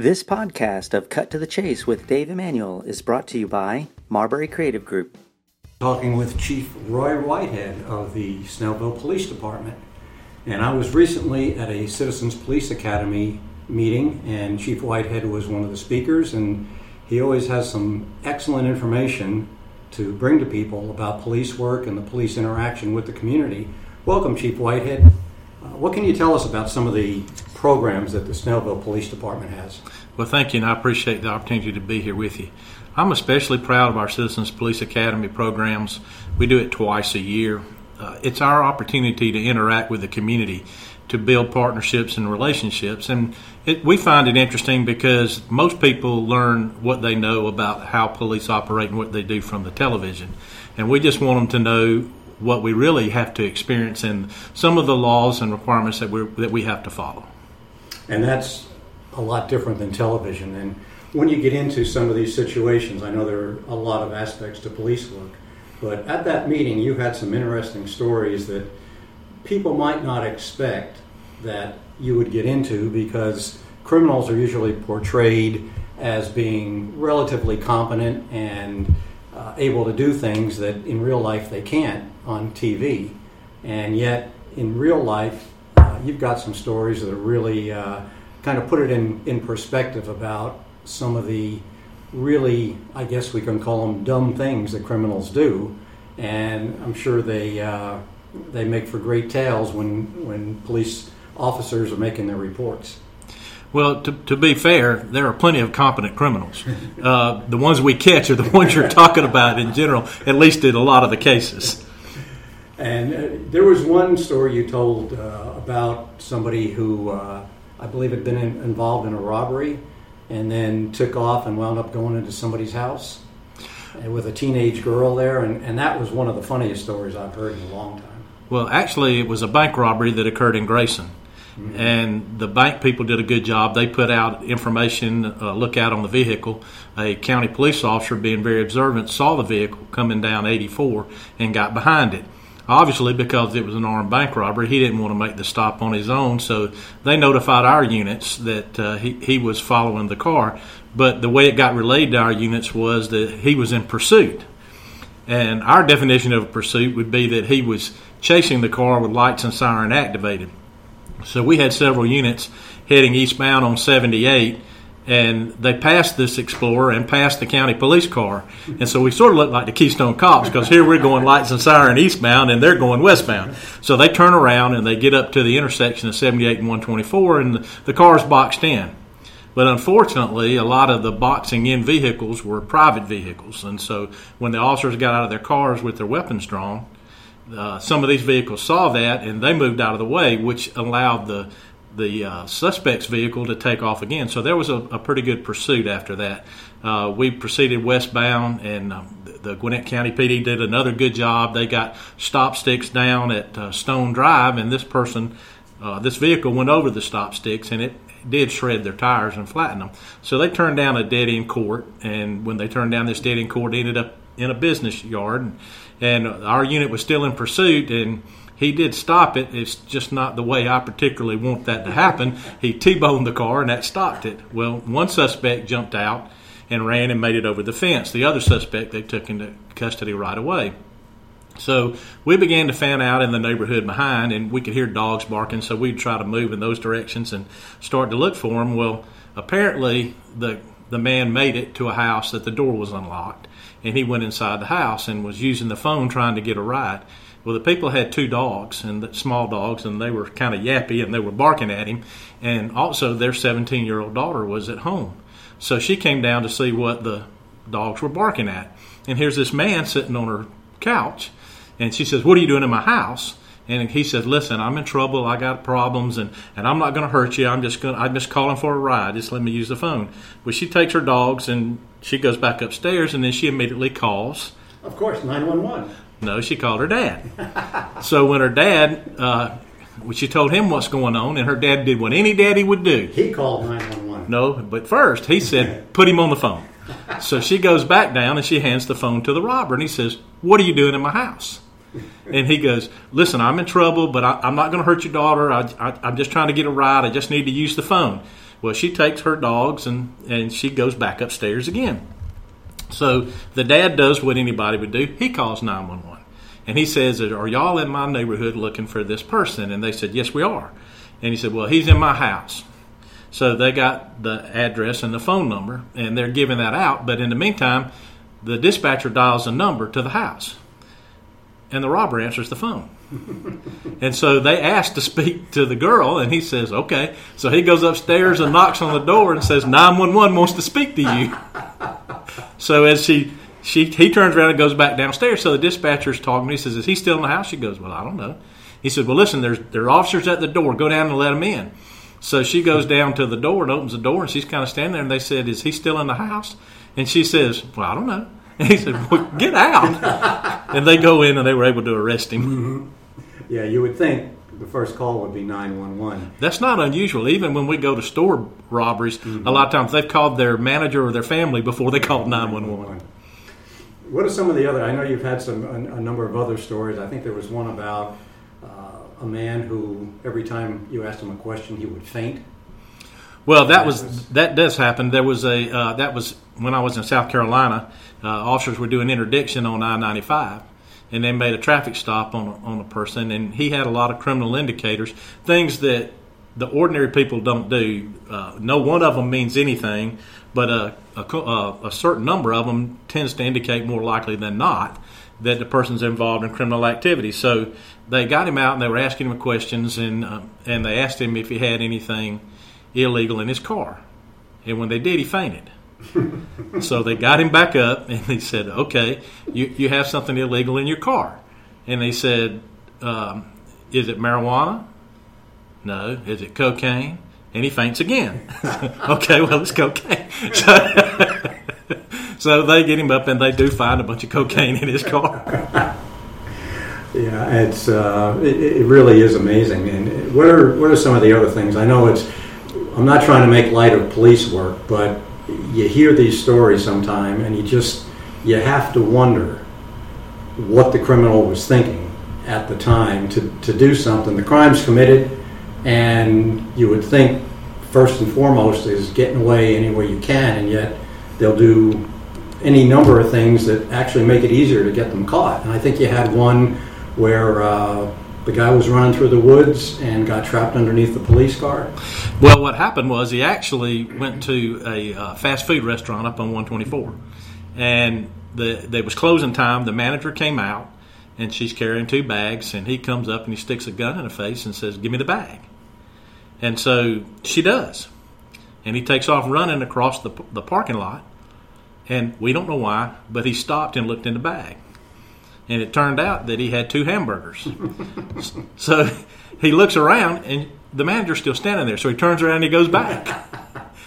This podcast of Cut to the Chase with Dave Emanuel is brought to you by Marbury Creative Group. Talking with Chief Roy Whitehead of the Snellville Police Department. And I was recently at a Citizens Police Academy meeting, and Chief Whitehead was one of the speakers, and he always has some excellent information to bring to people about police work and the police interaction with the community. Welcome, Chief Whitehead. Uh, what can you tell us about some of the programs that the Snellville Police Department has? Well, thank you, and I appreciate the opportunity to be here with you. I'm especially proud of our Citizens Police Academy programs. We do it twice a year. Uh, it's our opportunity to interact with the community, to build partnerships and relationships. And it, we find it interesting because most people learn what they know about how police operate and what they do from the television. And we just want them to know what we really have to experience and some of the laws and requirements that, we that we have to follow. And that's a lot different than television. And when you get into some of these situations, I know there are a lot of aspects to police work, but at that meeting, you had some interesting stories that people might not expect that you would get into because criminals are usually portrayed as being relatively competent and uh, able to do things that in real life they can't on TV. And yet, in real life, you've got some stories that really uh, kind of put it in, in perspective about some of the really, I guess we can call them dumb things that criminals do. And I'm sure they, uh, they make for great tales when, when police officers are making their reports. Well, to, to be fair, there are plenty of competent criminals. Uh, the ones we catch are the ones you're talking about in general, at least in a lot of the cases. And uh, there was one story you told uh, about somebody who uh, I believe had been in, involved in a robbery and then took off and wound up going into somebody's house uh, with a teenage girl there. And, and that was one of the funniest stories I've heard in a long time. Well, actually, it was a bank robbery that occurred in Grayson. Mm-hmm. And the bank people did a good job. They put out information, uh, look out on the vehicle. A county police officer, being very observant, saw the vehicle coming down 84 and got behind it. Obviously, because it was an armed bank robbery, he didn't want to make the stop on his own, so they notified our units that uh, he, he was following the car. But the way it got relayed to our units was that he was in pursuit. And our definition of pursuit would be that he was chasing the car with lights and siren activated. So we had several units heading eastbound on 78, and they passed this Explorer and passed the county police car. And so we sort of looked like the Keystone Cops because here we're going lights and siren eastbound and they're going westbound. So they turn around and they get up to the intersection of 78 and 124, and the, car's boxed in. But unfortunately, a lot of the boxing in vehicles were private vehicles. And so when the officers got out of their cars with their weapons drawn, uh, some of these vehicles saw that and they moved out of the way, which allowed the the uh, suspect's vehicle to take off again. So there was a, a pretty good pursuit after that. Uh, we proceeded westbound, and um, the Gwinnett County PD did another good job. They got stop sticks down at uh, Stone Drive, and this person, uh, this vehicle went over the stop sticks, and it did shred their tires and flatten them. So they turned down a dead end court, and when they turned down this dead end court, ended up in a business yard. And, and our unit was still in pursuit, and he did stop it. It's just not the way I particularly want that to happen. He T-boned the car, and that stopped it. Well, one suspect jumped out and ran and made it over the fence. The other suspect they took into custody right away. So we began to fan out in the neighborhood behind, and we could hear dogs barking. So we'd try to move in those directions and start to look for them. Well, apparently the the man made it to a house that the door was unlocked, and he went inside the house and was using the phone trying to get a ride. Well, the people had two dogs and small dogs, and they were kind of yappy and they were barking at him. And also, their 17 year old daughter was at home. So she came down to see what the dogs were barking at. And here's this man sitting on her couch, and she says, What are you doing in my house? And he says, "Listen, I'm in trouble. I got problems, and, and I'm not going to hurt you. I'm just going. I'm just calling for a ride. Just let me use the phone." Well, she takes her dogs and she goes back upstairs, and then she immediately calls. Of course, nine one one. No, she called her dad. so when her dad, uh, when she told him what's going on, and her dad did what any daddy would do. He called nine one one. No, but first he said, "Put him on the phone." So she goes back down and she hands the phone to the robber, and he says, "What are you doing in my house?" and he goes, "Listen, I'm in trouble, but I, am not going to hurt your daughter. I, am just trying to get a ride. I just need to use the phone." Well, she takes her dogs and, and she goes back upstairs again. So the dad does what anybody would do. He calls 911. And he says, Are y'all in my neighborhood looking for this person? And they said, Yes, we are. And he said, Well, he's in my house. So they got the address and the phone number, and they're giving that out. But in the meantime, the dispatcher dials a number to the house, and the robber answers the phone. and so they asked to speak to the girl, and he says, "Okay." So he goes upstairs and knocks on the door and says, "911 wants to speak to you." so as she she he turns around and goes back downstairs. So the dispatcher's talking. To me. He says, "Is he still in the house?" She goes, "Well, I don't know." He said, "Well, listen, there's there are officers at the door. Go down and let them in." So she goes down to the door and opens the door, and she's kind of standing there. And they said, "Is he still in the house?" And she says, "Well, I don't know." And he said, well, "Get out!" and they go in, and they were able to arrest him. Mm-hmm. Yeah, you would think the first call would be nine one one. That's not unusual. Even when we go to store robberies, mm-hmm. a lot of times they've called their manager or their family before they called nine one one. What are some of the other? I know you've had some a, a number of other stories. I think there was one about a man who every time you asked him a question, he would faint. Well, that was that does happen. There was a uh, that was when I was in South Carolina. Uh, officers were doing interdiction on I ninety five, and they made a traffic stop on a, on a person, and he had a lot of criminal indicators, things that the ordinary people don't do. Uh, no one of them means anything, but a, a, a certain number of them tends to indicate more likely than not that the person's involved in criminal activity. So they got him out and they were asking him questions, and uh, and they asked him if he had anything illegal in his car. And when they did, he fainted. so they got him back up, and they said, "Okay, you you have something illegal in your car." And they said, um, "Is it marijuana?" No. Is it cocaine? And he faints again. okay, well it's cocaine. So, so they get him up, and they do find a bunch of cocaine in his car. Yeah, it's uh, it, it, really is amazing. And what are what are some of the other things? I know it's. I'm not trying to make light of police work, but you hear these stories sometime, and you just you have to wonder what the criminal was thinking at the time to, to do something. The crime's committed, and you would think first and foremost is getting away any way you can, and yet they'll do any number of things that actually make it easier to get them caught. And I think you had one where uh, the guy was running through the woods and got trapped underneath the police car? Well, what happened was he actually went to a uh, fast food restaurant up on 124, and the there was closing time. The manager came out, and she's carrying two bags, and he comes up and he sticks a gun in her face and says, "Give me the bag." And so she does, and he takes off running across the the parking lot, and we don't know why, but he stopped and looked in the bag and it turned out that he had two hamburgers. so he looks around, and the manager's still standing there. So he turns around and he goes back.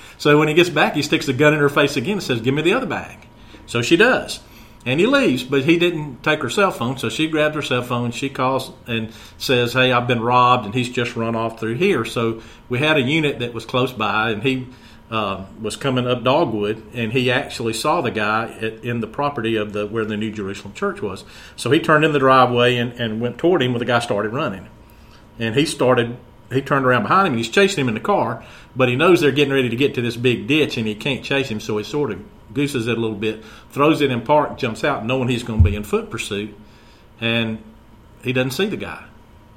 so when he gets back, he sticks the gun in her face again and says, Give me the other bag. So she does. And he leaves, but he didn't take her cell phone. So she grabs her cell phone. She calls and says, Hey, I've been robbed, and he's just run off through here. So we had a unit that was close by, and he uh, was coming up Dogwood, and he actually saw the guy at, in the property of the where the New Jerusalem Church was. So he turned in the driveway and, and went toward him, when the guy started running, and he started. He turned around behind him and he's chasing him in the car, but he knows they're getting ready to get to this big ditch and he can't chase him, so he sort of gooses it a little bit, throws it in park, jumps out, knowing he's going to be in foot pursuit, and he doesn't see the guy.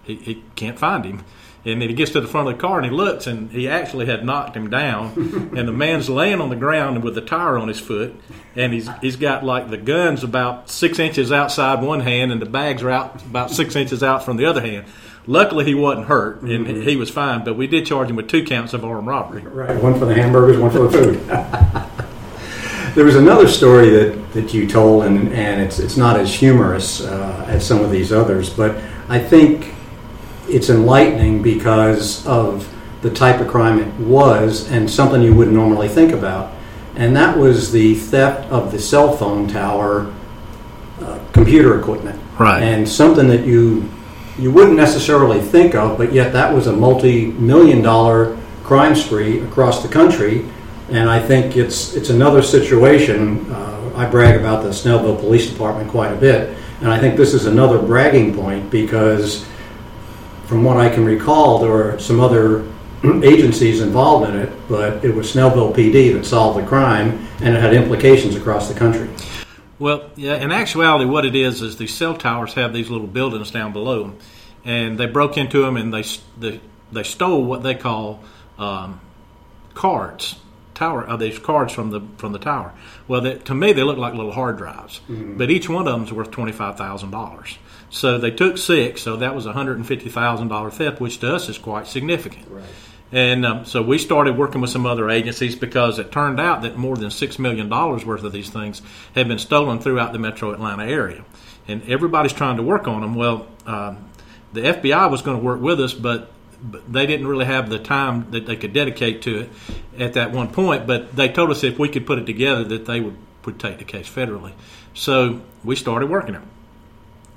He, he can't find him. And then he gets to the front of the car and he looks, and he actually had knocked him down. and the man's laying on the ground with the tire on his foot, and he's he's got like the guns about six inches outside one hand, and the bags are out about six inches out from the other hand. Luckily, he wasn't hurt, and mm-hmm. he was fine. But we did charge him with two counts of armed robbery. Right, one for the hamburgers, one for the food. there was another story that, that you told, and, and it's it's not as humorous uh, as some of these others, but I think it's enlightening because of the type of crime it was and something you wouldn't normally think about. And that was the theft of the cell phone tower uh, computer equipment. Right. And something that you you wouldn't necessarily think of, but yet that was a multi-million dollar crime spree across the country. And I think it's it's another situation. Uh, I brag about the Snellville Police Department quite a bit, and I think this is another bragging point because from what I can recall, there were some other agencies involved in it, but it was Snellville PD that solved the crime, and it had implications across the country. Well, yeah. In actuality, what it is is these cell towers have these little buildings down below them, and they broke into them and they they, they stole what they call um, cards tower uh, these cards from the from the tower. Well, they, to me they look like little hard drives, mm-hmm. but each one of them is worth twenty five thousand dollars. So they took six, so that was a hundred and fifty thousand dollar theft, which to us is quite significant. Right. And um, so we started working with some other agencies because it turned out that more than six million dollars worth of these things had been stolen throughout the Metro Atlanta area, and everybody's trying to work on them. Well, um, the FBI was going to work with us, but but they didn't really have the time that they could dedicate to it at that one point. But they told us if we could put it together, that they would, would take the case federally. So we started working it.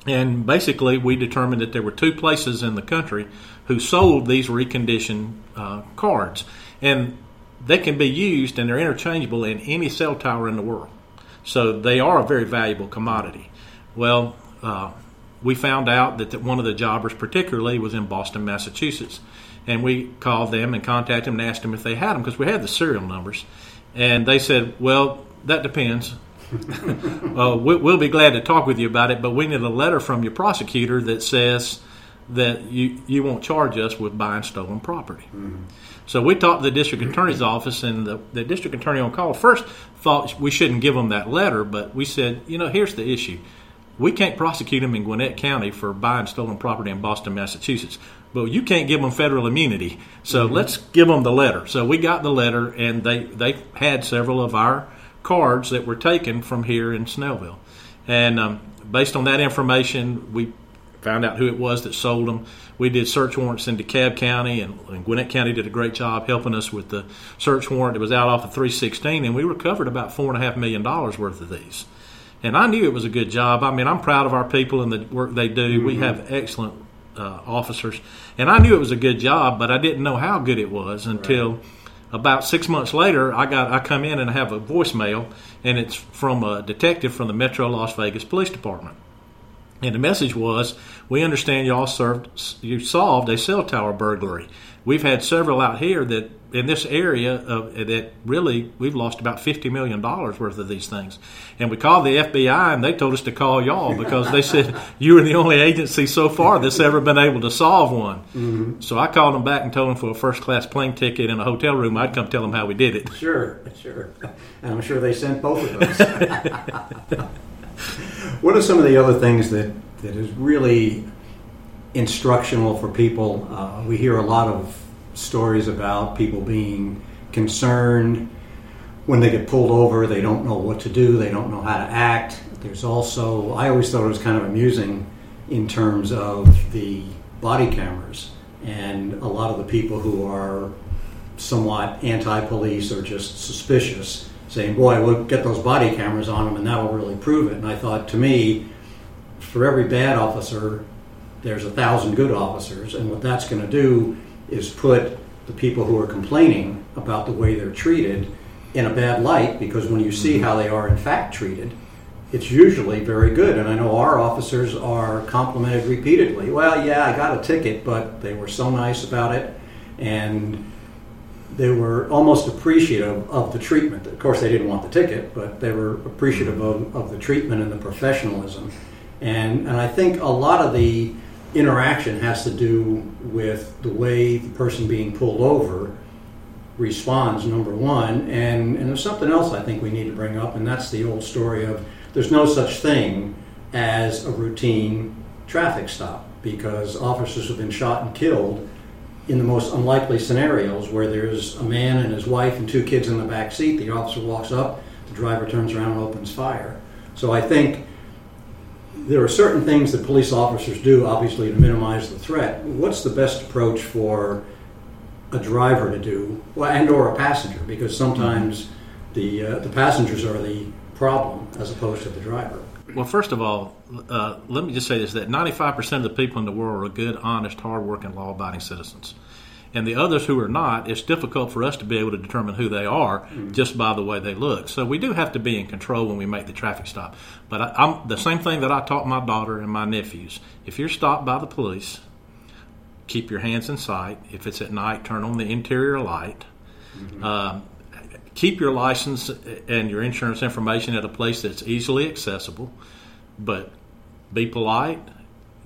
And basically, we determined that there were two places in the country who sold these reconditioned uh, cards. And they can be used and they're interchangeable in any cell tower in the world. So they are a very valuable commodity. Well, uh, we found out that, that one of the jobbers, particularly, was in Boston, Massachusetts. And we called them and contacted them and asked them if they had them because we had the serial numbers. And they said, well, that depends. uh, we, will be glad to talk with you about it, but we need a letter from your prosecutor that says that you, you won't charge us with buying stolen property. Mm-hmm. So we talked to the district attorney's office, and the, the district attorney on call first thought we shouldn't give them that letter, but we said, you know, here's the issue we can't prosecute them in Gwinnett County for buying stolen property in Boston, Massachusetts. But you can't give them federal immunity. So mm-hmm. let's give them the letter. So we got the letter, and they, they had several of our cards that were taken from here in Snellville. And um, based on that information, we found out who it was that sold them. We did search warrants in DeKalb County, and, and, Gwinnett County did a great job helping us with the search warrant. It was out off of 316, and we recovered about $4.5 million worth of these and I knew it was a good job. I mean, I'm proud of our people and the work they do. Mm-hmm. We have excellent uh, officers, and I knew it was a good job, but I didn't know how good it was until right. About six months later. I got I come in and I have a voicemail, and it's from a detective from the Metro Las Vegas Police Department. And the message was, "We understand y'all served, you solved a cell tower burglary. We've had several out here that in this area of, that really we've lost about fifty million dollars worth of these things, and we called the FBI and they told us to call y'all because they said you were the only agency so far that's ever been able to solve one. Mm-hmm. So I called them back and told them for a first class plane ticket in a hotel room, I'd come tell them how we did it. Sure, sure, and I'm sure they sent both of those. what are some of the other things that that is really instructional for people? Uh, we hear a lot of stories about people being concerned when they get pulled over, they don't know what to do, they don't know how to act. There's also, I always thought it was kind of amusing in terms of the body cameras and a lot of the people who are somewhat anti police or just suspicious saying, Boy, we'll get those body cameras on them and that'll really prove it. And I thought, to me, for every bad officer, there's a thousand good officers. And what that's going to do is put the people who are complaining about the way they're treated in a bad light because when you see mm-hmm. how they are in fact treated, it's usually very good. And I know our officers are complimented repeatedly. Well, yeah, I got a ticket, but they were so nice about it. And they were almost appreciative of the treatment. Of course, they didn't want the ticket, but they were appreciative of, of the treatment and the professionalism. And, and I think a lot of the interaction has to do with the way the person being pulled over responds, number one. And, and there's something else I think we need to bring up, and that's the old story of there's no such thing as a routine traffic stop because officers have been shot and killed in the most unlikely scenarios where there's a man and his wife and two kids in the back seat. The officer walks up, the driver turns around and opens fire. So I think there are certain things that police officers do, obviously, to minimize the threat. What's the best approach for a driver to do, and or a passenger? Because sometimes the uh, the passengers are the problem as opposed to the driver. Well, first of all, uh, let me just say this: that 95% of the people in the world are good, honest, hardworking, law-abiding citizens and the others who are not, it's difficult for us to be able to determine who they are mm-hmm. just by the way they look. So we do have to be in control when we make the traffic stop. But I, am the same thing that I taught my daughter and my nephews. If you're stopped by the police, keep your hands in sight. If it's at night, turn on the interior light. Um, keep your license and your insurance information at a place that's easily accessible, but be polite.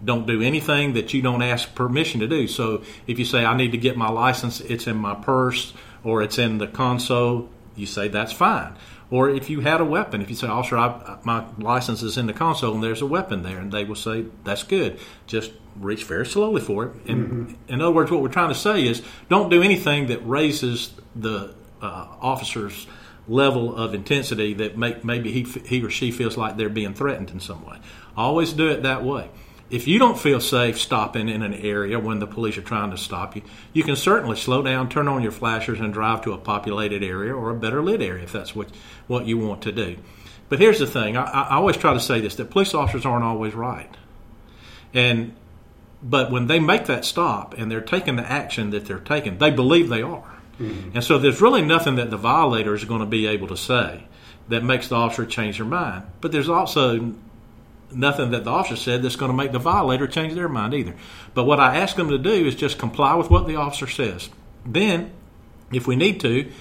Don't do anything that you don't ask permission to do. So if you say, I need to get my license, it's in my purse or it's in the console, you say, that's fine. Or if you had a weapon, if you say, Officer, I, my license is in the console and there's a weapon there, and they will say, that's good. Just reach very slowly for it. And in other words, what we're trying to say is don't do anything that raises the uh, officer's level of intensity that make, maybe he, he or she feels like they're being threatened in some way. Always do it that way. If you don't feel safe stopping in an area when the police are trying to stop you, you can certainly slow down, turn on your flashers, and drive to a populated area or a better lit area if that's what, what you want to do. But here's the thing I, I always try to say this that police officers aren't always right. And but when they make that stop and they're taking the action that they're taking, they believe they are. Mm-hmm. And so there's really nothing that the violator is going to be able to say that makes the officer change their mind. But there's also nothing that the officer said that's going to make the violator change their mind either. But what I ask them to do is just comply with what the officer says. Then, if we need to,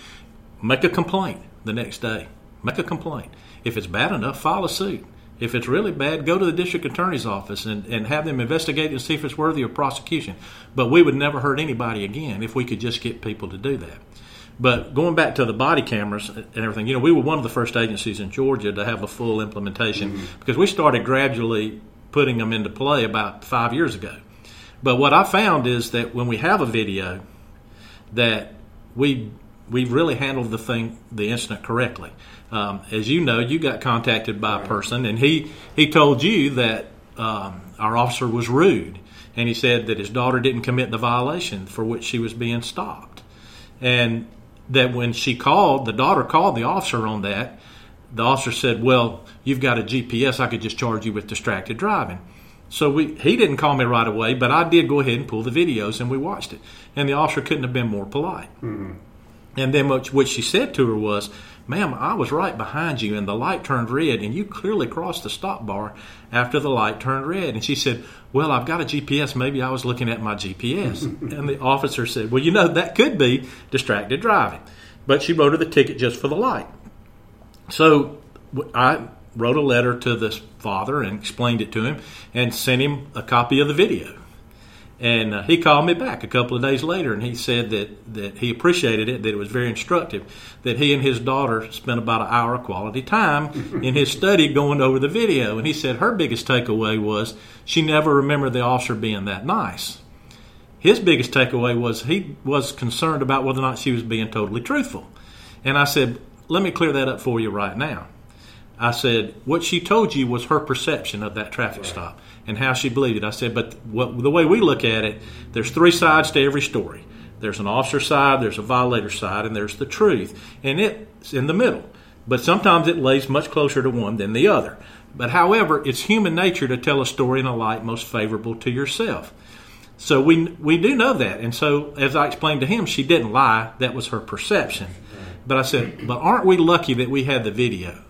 make a complaint the next day. Make a complaint. If it's bad enough, file a suit. If it's really bad, go to the district attorney's office and, and have them investigate and see if it's worthy of prosecution. But we would never hurt anybody again if we could just get people to do that. But going back to the body cameras and everything, you know, we were one of the first agencies in Georgia to have a full implementation mm-hmm. because we started gradually putting them into play about five years ago. But what I found is that when we have a video, that we we really handled the thing, the incident correctly. Um, as you know, you got contacted by a person, and he he told you that um, our officer was rude, and he said that his daughter didn't commit the violation for which she was being stopped, and that when she called, the daughter called the officer on that. The officer said, "Well, you've got a GPS. I could just charge you with distracted driving." So we, he didn't call me right away, but I did go ahead and pull the videos and we watched it. And the officer couldn't have been more polite. Mm-hmm. And then what, what she said to her was, Ma'am, I was right behind you and the light turned red and you clearly crossed the stop bar after the light turned red. And she said, Well, I've got a GPS. Maybe I was looking at my GPS. and the officer said, Well, you know, that could be distracted driving. But she wrote her the ticket just for the light. So I wrote a letter to this father and explained it to him and sent him a copy of the video. And uh, he called me back a couple of days later, and he said that, that he appreciated it, that it was very instructive, that he and his daughter spent about an hour of quality time in his study going over the video. And he said her biggest takeaway was she never remembered the officer being that nice. His biggest takeaway was he was concerned about whether or not she was being totally truthful. And I said, let me clear that up for you right now. I said, what she told you was her perception of that traffic right. stop and how she believed it. I said, but what, the way we look at it, there's three sides to every story. There's an officer side, there's a violator side, and there's the truth. And it's in the middle. But sometimes it lays much closer to one than the other. But however, it's human nature to tell a story in a light most favorable to yourself. So we we do know that. And so as I explained to him, she didn't lie. That was her perception. But I said, but aren't we lucky that we had the video?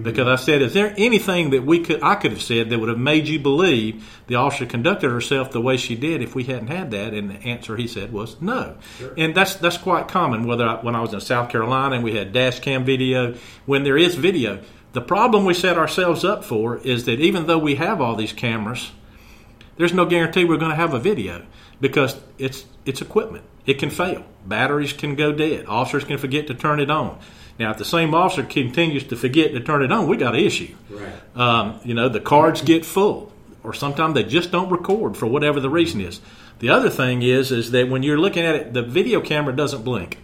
Because I said, is there anything that we could I could have said that would have made you believe the officer conducted herself the way she did if we hadn't had that? And the answer he said was no. Sure. And that's that's quite common. Whether I, when I was in South Carolina and we had dash cam video, when there is video, the problem we set ourselves up for is that even though we have all these cameras, there's no guarantee we're going to have a video because it's it's equipment. It can fail. Batteries can go dead. Officers can forget to turn it on. Now, if the same officer continues to forget to turn it on, we got an issue. Right. Um, you know, the cards get full, or sometimes they just don't record for whatever the reason is. The other thing is, is that when you're looking at it, the video camera doesn't blink.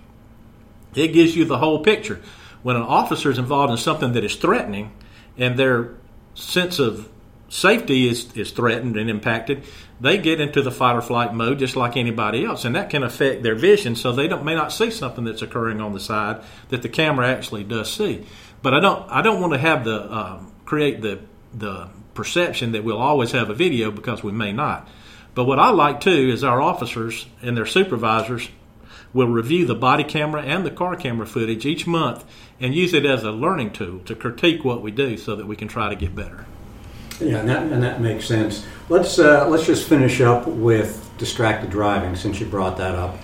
It gives you the whole picture. When an officer is involved in something that is threatening, and their sense of safety is, is threatened and impacted, they get into the fight or flight mode just like anybody else, and that can affect their vision. So they may not see something that's occurring on the side that the camera actually does see. But I don't I don't want to have the um, create the the perception that we'll always have a video because we may not. But what I like too is our officers and their supervisors will review the body camera and the car camera footage each month and use it as a learning tool to critique what we do so that we can try to get better. Yeah, and that, and that makes sense. Let's uh, let's just finish up with distracted driving since you brought that up.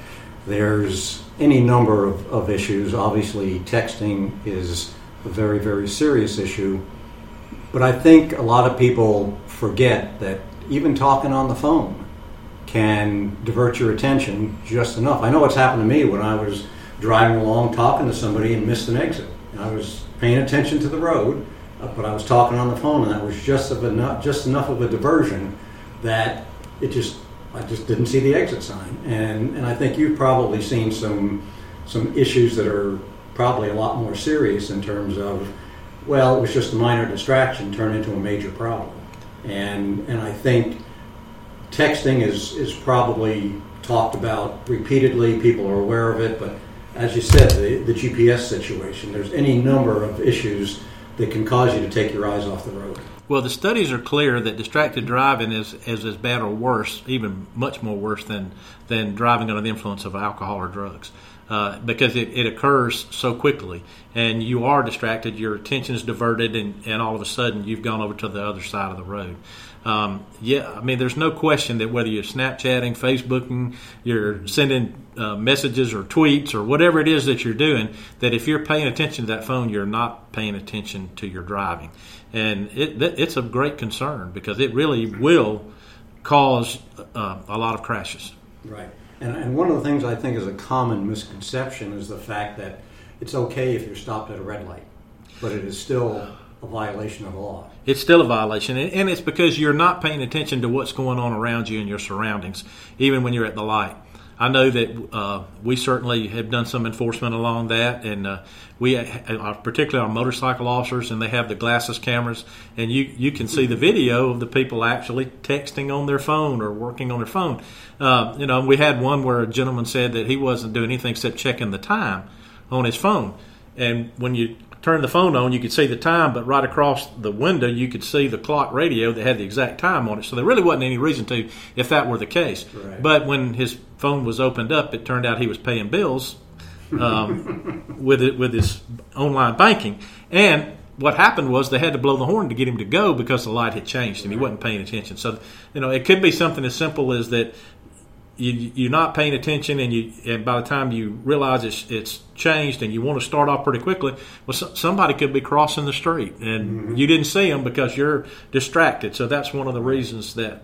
There's any number of, of issues. Obviously, texting is a very very serious issue, but I think a lot of people forget that even talking on the phone can divert your attention just enough. I know what's happened to me when I was driving along talking to somebody and missed an exit. I was paying attention to the road Uh, but I was talking on the phone, and that was just of enough, just enough of a diversion that it just I just didn't see the exit sign. And and I think you've probably seen some some issues that are probably a lot more serious in terms of well, it was just a minor distraction turned into a major problem. And and I think texting is is probably talked about repeatedly. People are aware of it, but as you said, the, the GPS situation, there's any number of issues that can cause you to take your eyes off the road. Well, the studies are clear that distracted driving is, is as bad or worse, even much more worse than, than driving under the influence of alcohol or drugs. Uh, because it, it occurs so quickly and you are distracted, your attention is diverted, and, and all of a sudden you've gone over to the other side of the road. Um, yeah, I mean, there's no question that whether you're Snapchatting, Facebooking, you're sending uh, messages or tweets or whatever it is that you're doing, that if you're paying attention to that phone, you're not paying attention to your driving. And it, it's a great concern because it really will cause uh, a lot of crashes. Right. And, and one of the things I think is a common misconception is the fact that it's okay if you're stopped at a red light, but it is still a violation of the law. It's still a violation, and it's because you're not paying attention to what's going on around you and your surroundings, even when you're at the light. I know that uh, we certainly have done some enforcement along that, and uh, we, uh, particularly our motorcycle officers, and they have the glasses cameras, and you you can see the video of the people actually texting on their phone or working on their phone. Uh, you know, we had one where a gentleman said that he wasn't doing anything except checking the time on his phone, and when you turn the phone on, you could see the time, but right across the window, you could see the clock radio that had the exact time on it. So there really wasn't any reason to if that were the case. Right. But when his phone was opened up, it turned out he was paying bills um, with it with his online banking. And what happened was they had to blow the horn to get him to go because the light had changed and he wasn't paying attention. So, you know, it could be something as simple as that you, are not paying attention, and you and by the time you realize it's it's changed, and you want to start off pretty quickly, well, so, somebody could be crossing the street, and mm-hmm. you didn't see them because you're distracted. So that's one of the reasons that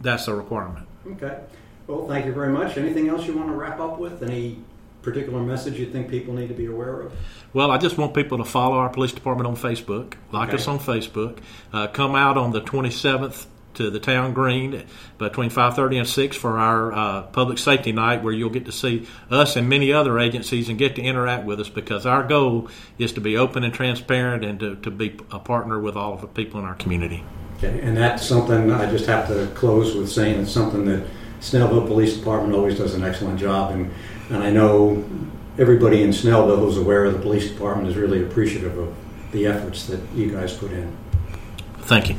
that's a requirement. Okay. Well, thank you very much. Anything else you want to wrap up with? Any particular message you think people need to be aware of? Well, I just want people to follow our police department on Facebook, like okay. us on Facebook, uh, come out on the 27th to the town green between 5:30 and 6 for our uh, public safety night, where you'll get to see us and many other agencies and get to interact with us. Because our goal is to be open and transparent and to, to be a partner with all of the people in our community. Okay, and that's something I just have to close with saying it's something that Snellville Police Department always does an excellent job, and and I know everybody in Snellville who's aware of the police department is really appreciative of the efforts that you guys put in. Thank you.